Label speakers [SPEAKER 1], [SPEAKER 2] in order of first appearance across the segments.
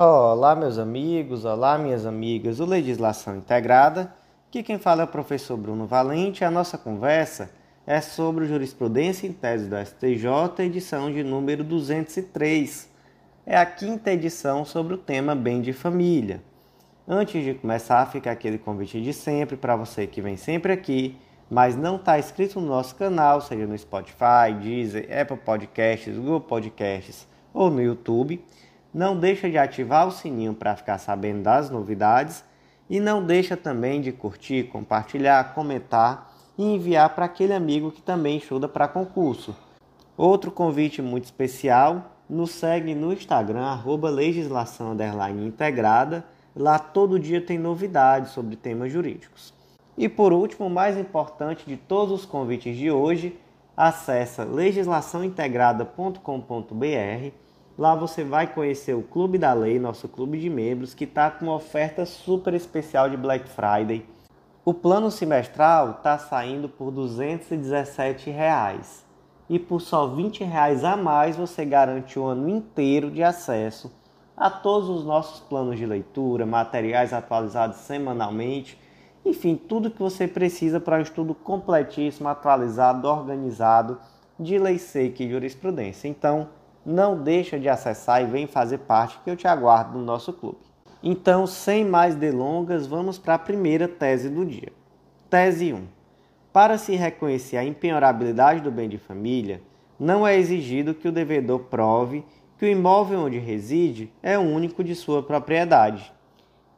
[SPEAKER 1] Olá, meus amigos, olá, minhas amigas do Legislação Integrada. Aqui quem fala é o professor Bruno Valente. A nossa conversa é sobre jurisprudência em tese do STJ, edição de número 203. É a quinta edição sobre o tema bem de família. Antes de começar, fica aquele convite de sempre para você que vem sempre aqui, mas não está inscrito no nosso canal, seja no Spotify, Deezer, Apple Podcasts, Google Podcasts ou no YouTube não deixa de ativar o sininho para ficar sabendo das novidades e não deixa também de curtir, compartilhar, comentar e enviar para aquele amigo que também estuda para concurso. Outro convite muito especial, nos segue no Instagram, arroba legislação integrada. Lá todo dia tem novidades sobre temas jurídicos. E por último, o mais importante de todos os convites de hoje, acessa legislaçãointegrada.com.br Lá você vai conhecer o Clube da Lei, nosso clube de membros, que está com uma oferta super especial de Black Friday. O plano semestral está saindo por 217 reais. e por só 20 reais a mais você garante o ano inteiro de acesso a todos os nossos planos de leitura, materiais atualizados semanalmente, enfim, tudo que você precisa para um estudo completíssimo, atualizado, organizado de lei seca e jurisprudência. Então, não deixa de acessar e vem fazer parte que eu te aguardo no nosso clube. Então, sem mais delongas, vamos para a primeira tese do dia. Tese 1. Para se reconhecer a impenhorabilidade do bem de família, não é exigido que o devedor prove que o imóvel onde reside é único de sua propriedade.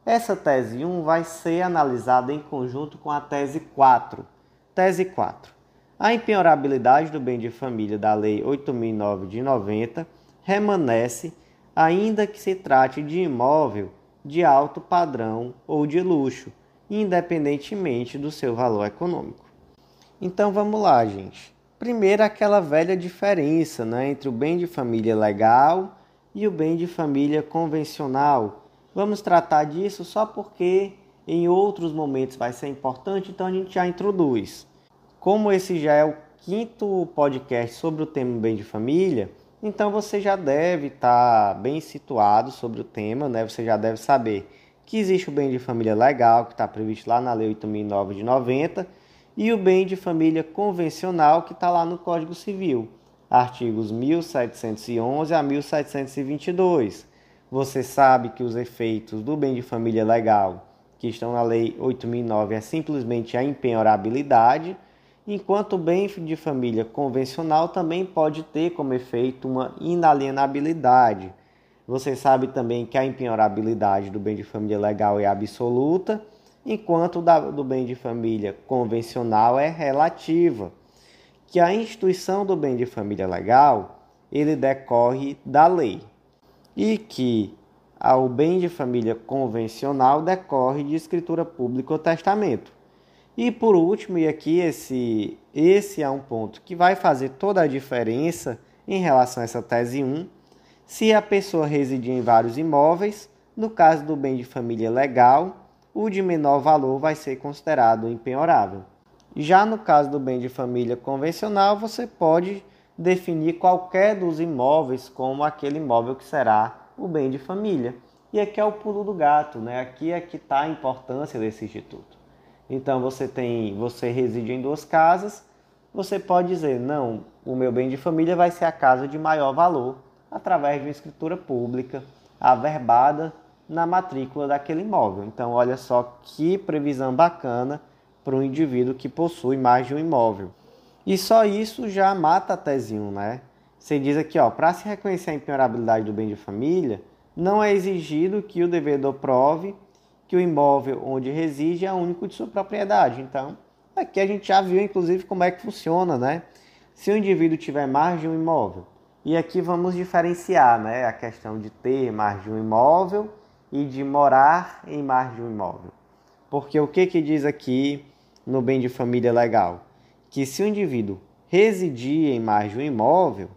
[SPEAKER 1] Essa tese 1 vai ser analisada em conjunto com a tese 4. Tese 4. A impenhorabilidade do bem de família da Lei 8009 de 90 permanece, ainda que se trate de imóvel de alto padrão ou de luxo, independentemente do seu valor econômico. Então vamos lá, gente. Primeiro, aquela velha diferença né, entre o bem de família legal e o bem de família convencional. Vamos tratar disso só porque em outros momentos vai ser importante, então a gente já introduz. Como esse já é o quinto podcast sobre o tema bem de família, então você já deve estar tá bem situado sobre o tema, né? Você já deve saber que existe o bem de família legal, que está previsto lá na Lei 8009 de 90, e o bem de família convencional, que está lá no Código Civil, artigos 1711 a 1722. Você sabe que os efeitos do bem de família legal, que estão na Lei 8009, é simplesmente a impenhorabilidade enquanto o bem de família convencional também pode ter como efeito uma inalienabilidade. Você sabe também que a impenhorabilidade do bem de família legal é absoluta, enquanto o do bem de família convencional é relativa. Que a instituição do bem de família legal ele decorre da lei e que o bem de família convencional decorre de escritura pública ou testamento. E por último, e aqui esse, esse é um ponto que vai fazer toda a diferença em relação a essa tese 1, se a pessoa residir em vários imóveis, no caso do bem de família legal, o de menor valor vai ser considerado impenhorável. Já no caso do bem de família convencional, você pode definir qualquer dos imóveis como aquele imóvel que será o bem de família. E aqui é o pulo do gato, né? Aqui é que está a importância desse instituto. Então você tem, você reside em duas casas, você pode dizer, não, o meu bem de família vai ser a casa de maior valor, através de uma escritura pública averbada na matrícula daquele imóvel. Então, olha só que previsão bacana para um indivíduo que possui mais de um imóvel. E só isso já mata a tese 1, né? Você diz aqui, ó, para se reconhecer a impenhorabilidade do bem de família, não é exigido que o devedor prove que o imóvel onde reside é único de sua propriedade. Então, aqui a gente já viu inclusive como é que funciona, né? Se o indivíduo tiver mais de um imóvel, e aqui vamos diferenciar, né, a questão de ter mais de um imóvel e de morar em mais de um imóvel. Porque o que que diz aqui no bem de família legal? Que se o indivíduo residir em mais de um imóvel,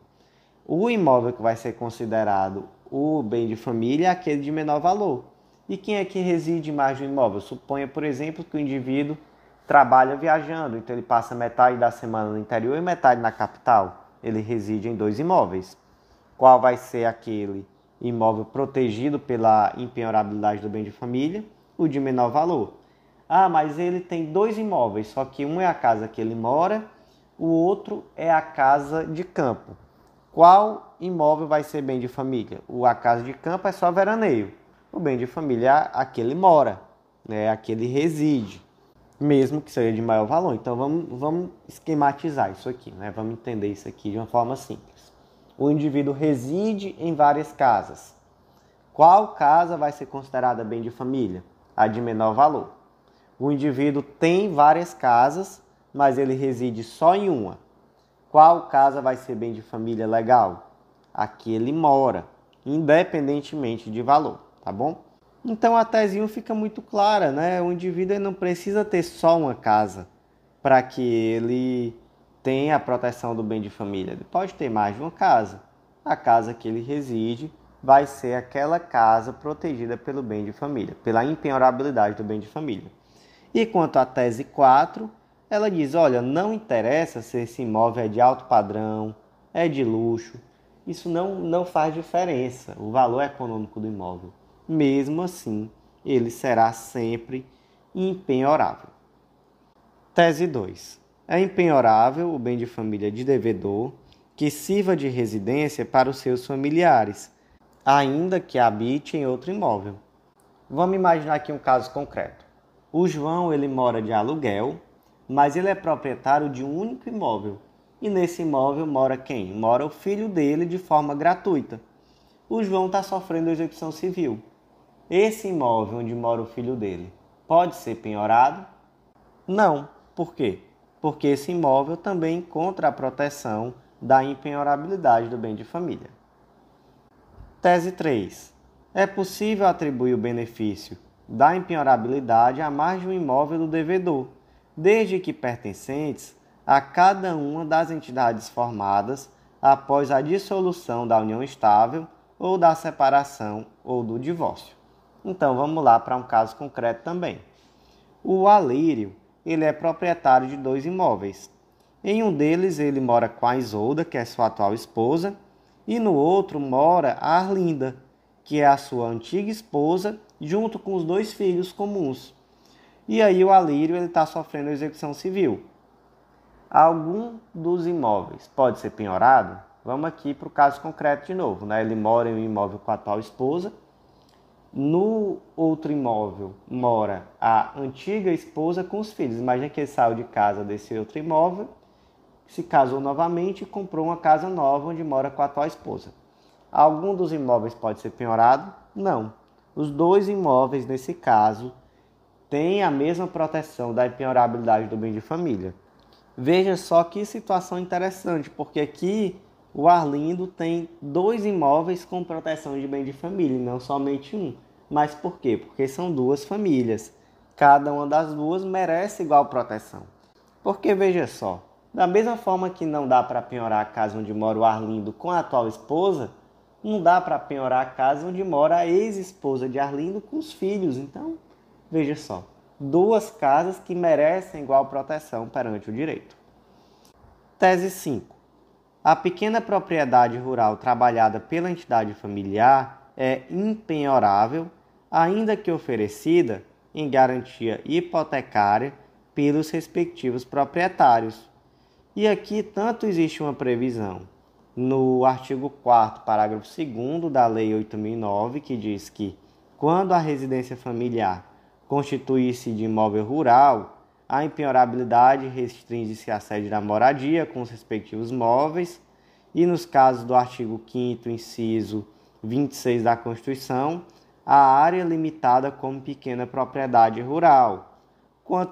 [SPEAKER 1] o imóvel que vai ser considerado o bem de família é aquele de menor valor. E quem é que reside mais de um imóvel? Suponha, por exemplo, que o indivíduo trabalha viajando, então ele passa metade da semana no interior e metade na capital. Ele reside em dois imóveis. Qual vai ser aquele imóvel protegido pela impenhorabilidade do bem de família, o de menor valor. Ah, mas ele tem dois imóveis, só que um é a casa que ele mora, o outro é a casa de campo. Qual imóvel vai ser bem de família? O a casa de campo é só veraneio. O bem de família aquele mora, né? aquele reside, mesmo que seja de maior valor. Então vamos, vamos esquematizar isso aqui, né? vamos entender isso aqui de uma forma simples. O indivíduo reside em várias casas. Qual casa vai ser considerada bem de família? A de menor valor. O indivíduo tem várias casas, mas ele reside só em uma. Qual casa vai ser bem de família legal? Aqui ele mora, independentemente de valor, tá bom? Então a tese 1 fica muito clara, né? O indivíduo não precisa ter só uma casa para que ele tenha a proteção do bem de família. Ele pode ter mais de uma casa. A casa que ele reside vai ser aquela casa protegida pelo bem de família, pela impenhorabilidade do bem de família. E quanto à tese 4, ela diz: olha, não interessa se esse imóvel é de alto padrão, é de luxo, isso não, não faz diferença, o valor econômico do imóvel. Mesmo assim, ele será sempre impenhorável. Tese 2. É impenhorável o bem de família de devedor que sirva de residência para os seus familiares, ainda que habite em outro imóvel. Vamos imaginar aqui um caso concreto. O João ele mora de aluguel, mas ele é proprietário de um único imóvel. E nesse imóvel mora quem? Mora o filho dele de forma gratuita. O João está sofrendo execução civil. Esse imóvel onde mora o filho dele pode ser penhorado? Não. Por quê? Porque esse imóvel também encontra a proteção da impenhorabilidade do bem de família. Tese 3. É possível atribuir o benefício da impenhorabilidade a mais de um imóvel do devedor, desde que pertencentes a cada uma das entidades formadas após a dissolução da união estável ou da separação ou do divórcio. Então vamos lá para um caso concreto também. O Alírio, ele é proprietário de dois imóveis. Em um deles ele mora com a Isolda, que é sua atual esposa, e no outro mora a Arlinda, que é a sua antiga esposa junto com os dois filhos comuns. E aí o Alírio está sofrendo execução civil. Algum dos imóveis pode ser penhorado? Vamos aqui para o caso concreto de novo. Né? Ele mora em um imóvel com a atual esposa. No outro imóvel mora a antiga esposa com os filhos. Imagina que ele saiu de casa desse outro imóvel, se casou novamente e comprou uma casa nova onde mora com a atual esposa. Algum dos imóveis pode ser penhorado? Não. Os dois imóveis, nesse caso, têm a mesma proteção da impenhorabilidade do bem de família. Veja só que situação interessante, porque aqui o Arlindo tem dois imóveis com proteção de bem de família, não somente um. Mas por quê? Porque são duas famílias. Cada uma das duas merece igual proteção. Porque veja só, da mesma forma que não dá para penhorar a casa onde mora o Arlindo com a atual esposa, não dá para penhorar a casa onde mora a ex-esposa de Arlindo com os filhos. Então, veja só, duas casas que merecem igual proteção perante o direito. Tese 5. A pequena propriedade rural trabalhada pela entidade familiar é impenhorável, ainda que oferecida em garantia hipotecária pelos respectivos proprietários. E aqui tanto existe uma previsão no artigo 4 parágrafo 2 da Lei 8009, que diz que quando a residência familiar constituir-se de imóvel rural, a impenhorabilidade restringe-se à sede da moradia com os respectivos móveis, e nos casos do artigo 5 inciso 26 da Constituição, a área limitada como pequena propriedade rural.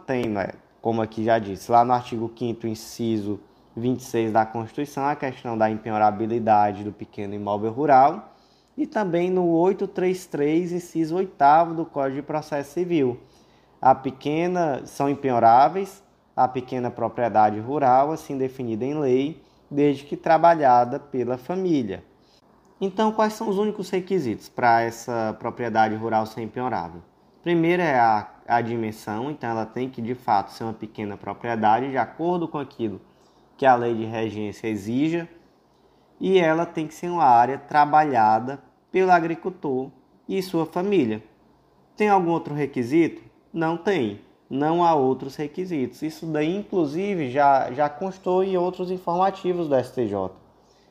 [SPEAKER 1] Tem, né, como aqui já disse, lá no artigo 5 inciso 26 da Constituição, a questão da impenhorabilidade do pequeno imóvel rural, e também no 833, inciso 8 do Código de Processo Civil. A pequena são impenhoráveis a pequena propriedade rural, assim definida em lei, desde que trabalhada pela família. Então, quais são os únicos requisitos para essa propriedade rural ser impenhorável? Primeiro é a, a dimensão, então ela tem que de fato ser uma pequena propriedade, de acordo com aquilo que a lei de regência exija, e ela tem que ser uma área trabalhada pelo agricultor e sua família. Tem algum outro requisito? Não tem. Não há outros requisitos. Isso daí, inclusive, já, já constou em outros informativos do STJ.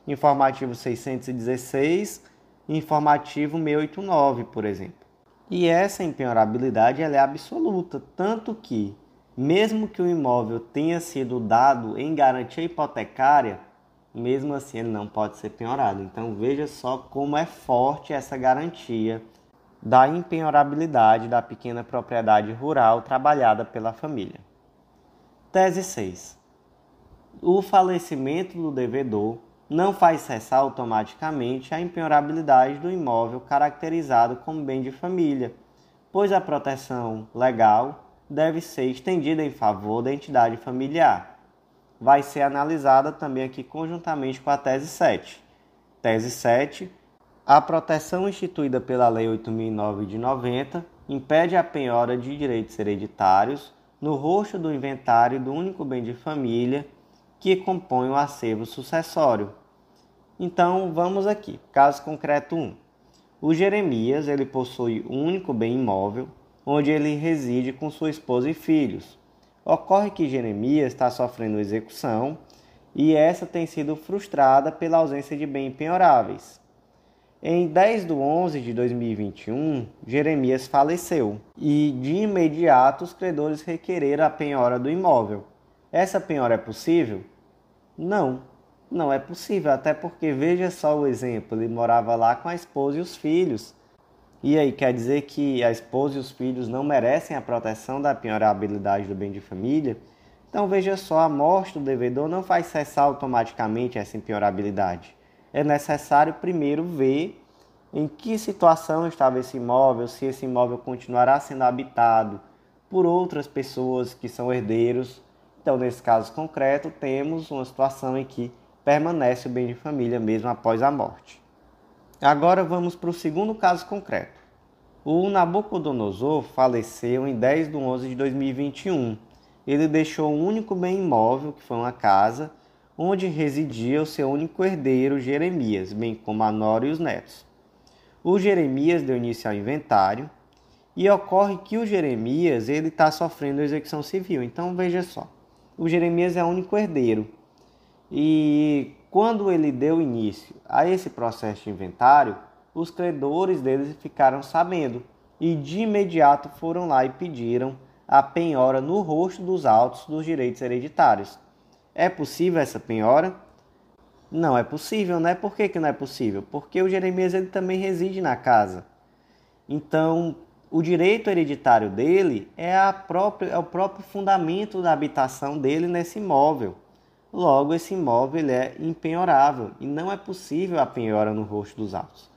[SPEAKER 1] Informativo 616 e informativo 689, por exemplo. E essa impenhorabilidade ela é absoluta, tanto que, mesmo que o imóvel tenha sido dado em garantia hipotecária, mesmo assim ele não pode ser penhorado. Então veja só como é forte essa garantia da impenhorabilidade da pequena propriedade rural trabalhada pela família. Tese 6. O falecimento do devedor não faz cessar automaticamente a impenhorabilidade do imóvel caracterizado como bem de família, pois a proteção legal deve ser estendida em favor da entidade familiar vai ser analisada também aqui conjuntamente com a tese 7. Tese 7. A proteção instituída pela Lei 8009 de 90 impede a penhora de direitos hereditários no rosto do inventário do único bem de família que compõe o acervo sucessório. Então, vamos aqui. Caso concreto 1. O Jeremias, ele possui um único bem imóvel, onde ele reside com sua esposa e filhos. Ocorre que Jeremias está sofrendo execução e essa tem sido frustrada pela ausência de bens penhoráveis. Em 10 de 11 de 2021, Jeremias faleceu e, de imediato, os credores requereram a penhora do imóvel. Essa penhora é possível? Não, não é possível, até porque veja só o exemplo: ele morava lá com a esposa e os filhos. E aí, quer dizer que a esposa e os filhos não merecem a proteção da penhorabilidade do bem de família? Então veja só, a morte do devedor não faz cessar automaticamente essa impenhorabilidade. É necessário primeiro ver em que situação estava esse imóvel, se esse imóvel continuará sendo habitado por outras pessoas que são herdeiros. Então, nesse caso concreto, temos uma situação em que permanece o bem de família mesmo após a morte. Agora vamos para o segundo caso concreto. O Nabucodonosor faleceu em 10 de 11 de 2021. Ele deixou um único bem imóvel, que foi uma casa, onde residia o seu único herdeiro, Jeremias, bem como a nora e os netos. O Jeremias deu início ao inventário e ocorre que o Jeremias ele está sofrendo execução civil. Então veja só, o Jeremias é o único herdeiro e quando ele deu início a esse processo de inventário, os credores deles ficaram sabendo e de imediato foram lá e pediram a penhora no rosto dos autos dos direitos hereditários. É possível essa penhora? Não é possível, né? Por que, que não é possível? Porque o Jeremias ele também reside na casa. Então, o direito hereditário dele é, a própria, é o próprio fundamento da habitação dele nesse imóvel. Logo, esse imóvel é impenhorável e não é possível a penhora no rosto dos autos.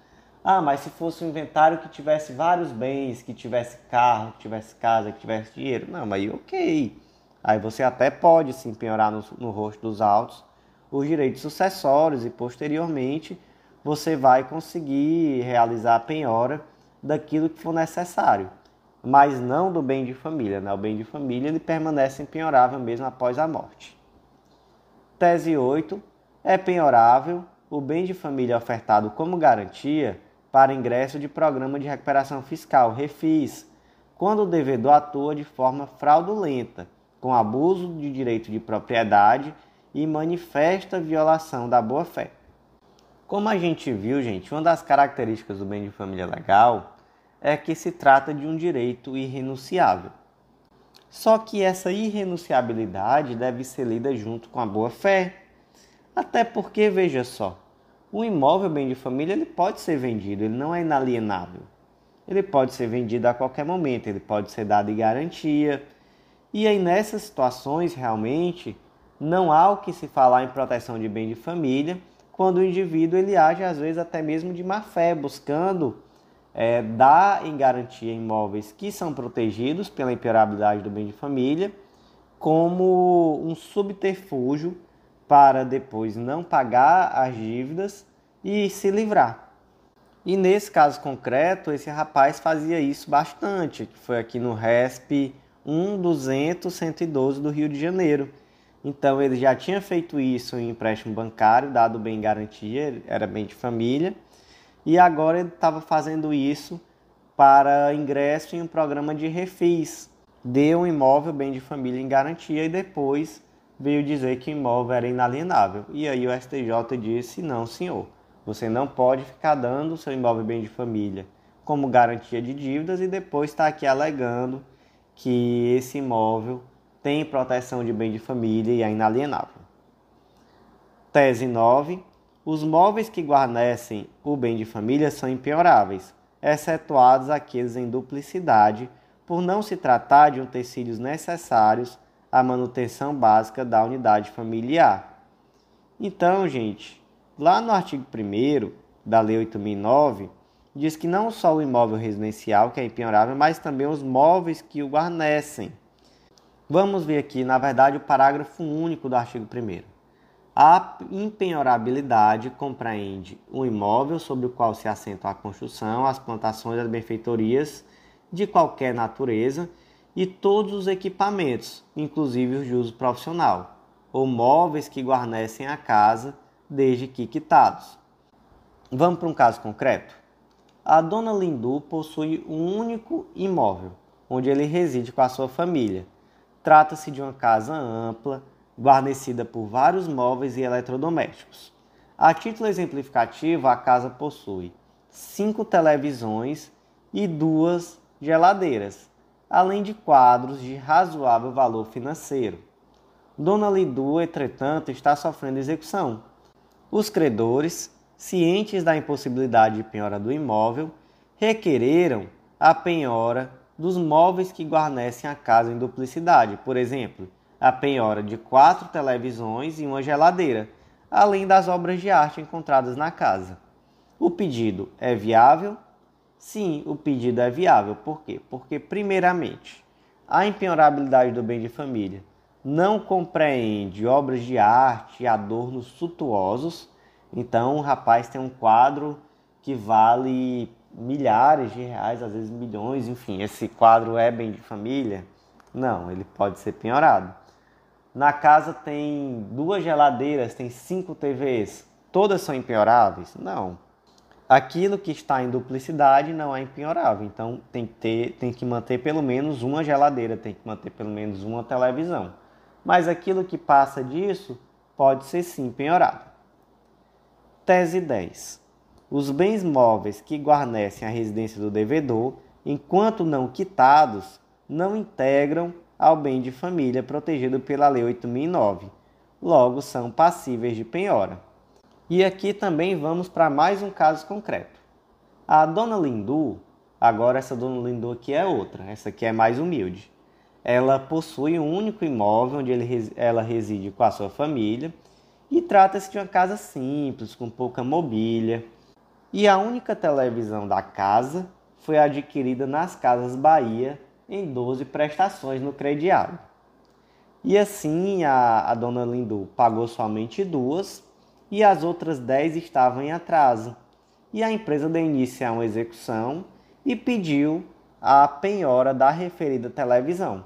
[SPEAKER 1] Ah, mas se fosse um inventário que tivesse vários bens, que tivesse carro, que tivesse casa, que tivesse dinheiro. Não, mas ok. Aí você até pode se empenhorar no, no rosto dos autos os direitos sucessórios e posteriormente você vai conseguir realizar a penhora daquilo que for necessário, mas não do bem de família. Né? O bem de família ele permanece impenhorável mesmo após a morte. Tese 8. É penhorável o bem de família ofertado como garantia para ingresso de programa de recuperação fiscal, refis, quando o devedor atua de forma fraudulenta, com abuso de direito de propriedade e manifesta violação da boa-fé. Como a gente viu, gente, uma das características do bem de família legal é que se trata de um direito irrenunciável. Só que essa irrenunciabilidade deve ser lida junto com a boa fé. Até porque, veja só, o imóvel bem de família ele pode ser vendido, ele não é inalienável. Ele pode ser vendido a qualquer momento, ele pode ser dado em garantia. E aí nessas situações realmente não há o que se falar em proteção de bem de família, quando o indivíduo ele age às vezes até mesmo de má fé, buscando é, dá em garantia imóveis que são protegidos pela imperabilidade do bem de família, como um subterfúgio para depois não pagar as dívidas e se livrar. E nesse caso concreto, esse rapaz fazia isso bastante, que foi aqui no RESP 1.200.112 do Rio de Janeiro. Então ele já tinha feito isso em empréstimo bancário, dado bem garantia, era bem de família, e agora ele estava fazendo isso para ingresso em um programa de refis. Deu um imóvel bem de família em garantia e depois veio dizer que o imóvel era inalienável. E aí o STJ disse: não, senhor, você não pode ficar dando o seu imóvel bem de família como garantia de dívidas e depois está aqui alegando que esse imóvel tem proteção de bem de família e é inalienável. Tese 9. Os móveis que guarnecem o bem de família são impenhoráveis, excetuados aqueles em duplicidade, por não se tratar de um necessários à manutenção básica da unidade familiar. Então, gente, lá no artigo 1 da Lei 8009, diz que não só o imóvel residencial que é impenhorável, mas também os móveis que o guarnecem. Vamos ver aqui, na verdade, o parágrafo único do artigo 1 a impenhorabilidade compreende o imóvel sobre o qual se assenta a construção, as plantações, as benfeitorias de qualquer natureza e todos os equipamentos, inclusive os de uso profissional, ou móveis que guarnecem a casa, desde que quitados. Vamos para um caso concreto? A dona Lindu possui um único imóvel, onde ele reside com a sua família. Trata-se de uma casa ampla, guarnecida por vários móveis e eletrodomésticos. A título exemplificativo, a casa possui cinco televisões e duas geladeiras, além de quadros de razoável valor financeiro. Dona Lidu, entretanto, está sofrendo execução. Os credores, cientes da impossibilidade de penhora do imóvel, requereram a penhora dos móveis que guarnecem a casa em duplicidade, por exemplo, a penhora de quatro televisões e uma geladeira, além das obras de arte encontradas na casa. O pedido é viável? Sim, o pedido é viável. Por quê? Porque, primeiramente, a impenhorabilidade do bem de família não compreende obras de arte e adornos suntuosos. Então, o rapaz tem um quadro que vale milhares de reais, às vezes milhões, enfim, esse quadro é bem de família? Não, ele pode ser penhorado. Na casa tem duas geladeiras, tem cinco TVs. Todas são impenhoráveis? Não. Aquilo que está em duplicidade não é impenhorável. Então tem que, ter, tem que manter pelo menos uma geladeira, tem que manter pelo menos uma televisão. Mas aquilo que passa disso pode ser sim penhorado. Tese 10. Os bens móveis que guarnecem a residência do devedor, enquanto não quitados, não integram ao bem de família protegido pela Lei 8009. Logo, são passíveis de penhora. E aqui também vamos para mais um caso concreto. A dona Lindu, agora essa dona Lindu aqui é outra, essa aqui é mais humilde. Ela possui um único imóvel onde ele, ela reside com a sua família e trata-se de uma casa simples, com pouca mobília. E a única televisão da casa foi adquirida nas Casas Bahia em 12 prestações no crediário. E assim a, a dona Lindu pagou somente duas e as outras 10 estavam em atraso. E a empresa deu início a uma execução e pediu a penhora da referida televisão.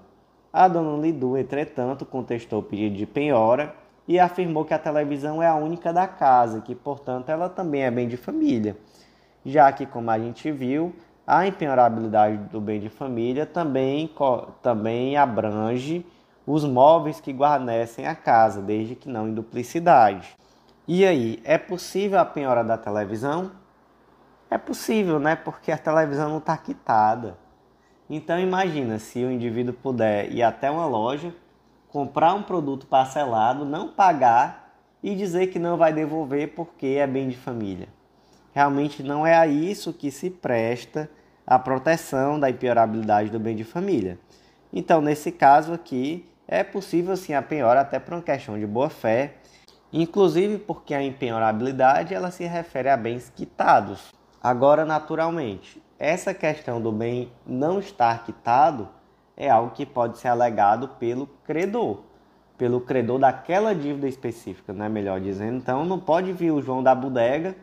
[SPEAKER 1] A dona Lindu, entretanto, contestou o pedido de penhora e afirmou que a televisão é a única da casa, que portanto ela também é bem de família, já que, como a gente viu, a impenhorabilidade do bem de família também, também abrange os móveis que guarnecem a casa, desde que não em duplicidade. E aí, é possível a penhora da televisão? É possível, né? Porque a televisão não está quitada. Então imagina se o indivíduo puder ir até uma loja, comprar um produto parcelado, não pagar e dizer que não vai devolver porque é bem de família. Realmente não é a isso que se presta a proteção da impenhorabilidade do bem de família. Então, nesse caso aqui, é possível sim a penhora até por uma questão de boa fé, inclusive porque a impenhorabilidade ela se refere a bens quitados. Agora, naturalmente, essa questão do bem não estar quitado é algo que pode ser alegado pelo credor, pelo credor daquela dívida específica, não é melhor dizendo. Então, não pode vir o João da bodega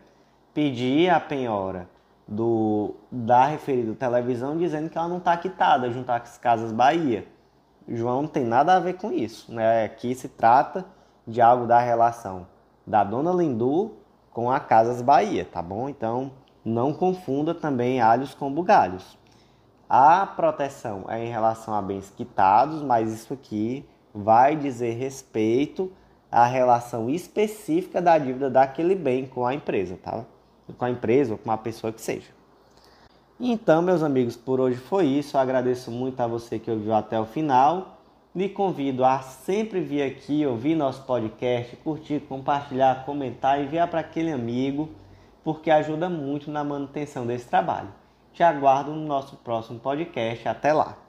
[SPEAKER 1] pedir a penhora do da referida televisão dizendo que ela não está quitada junto às Casas Bahia. João não tem nada a ver com isso. Né? Aqui se trata de algo da relação da dona Lindu com a Casas Bahia, tá bom? Então, Não confunda também alhos com bugalhos. A proteção é em relação a bens quitados, mas isso aqui vai dizer respeito à relação específica da dívida daquele bem com a empresa, tá? Com a empresa ou com a pessoa que seja. Então, meus amigos, por hoje foi isso. Eu agradeço muito a você que ouviu até o final. Lhe convido a sempre vir aqui ouvir nosso podcast, curtir, compartilhar, comentar e enviar para aquele amigo, porque ajuda muito na manutenção desse trabalho. Te aguardo no nosso próximo podcast. Até lá!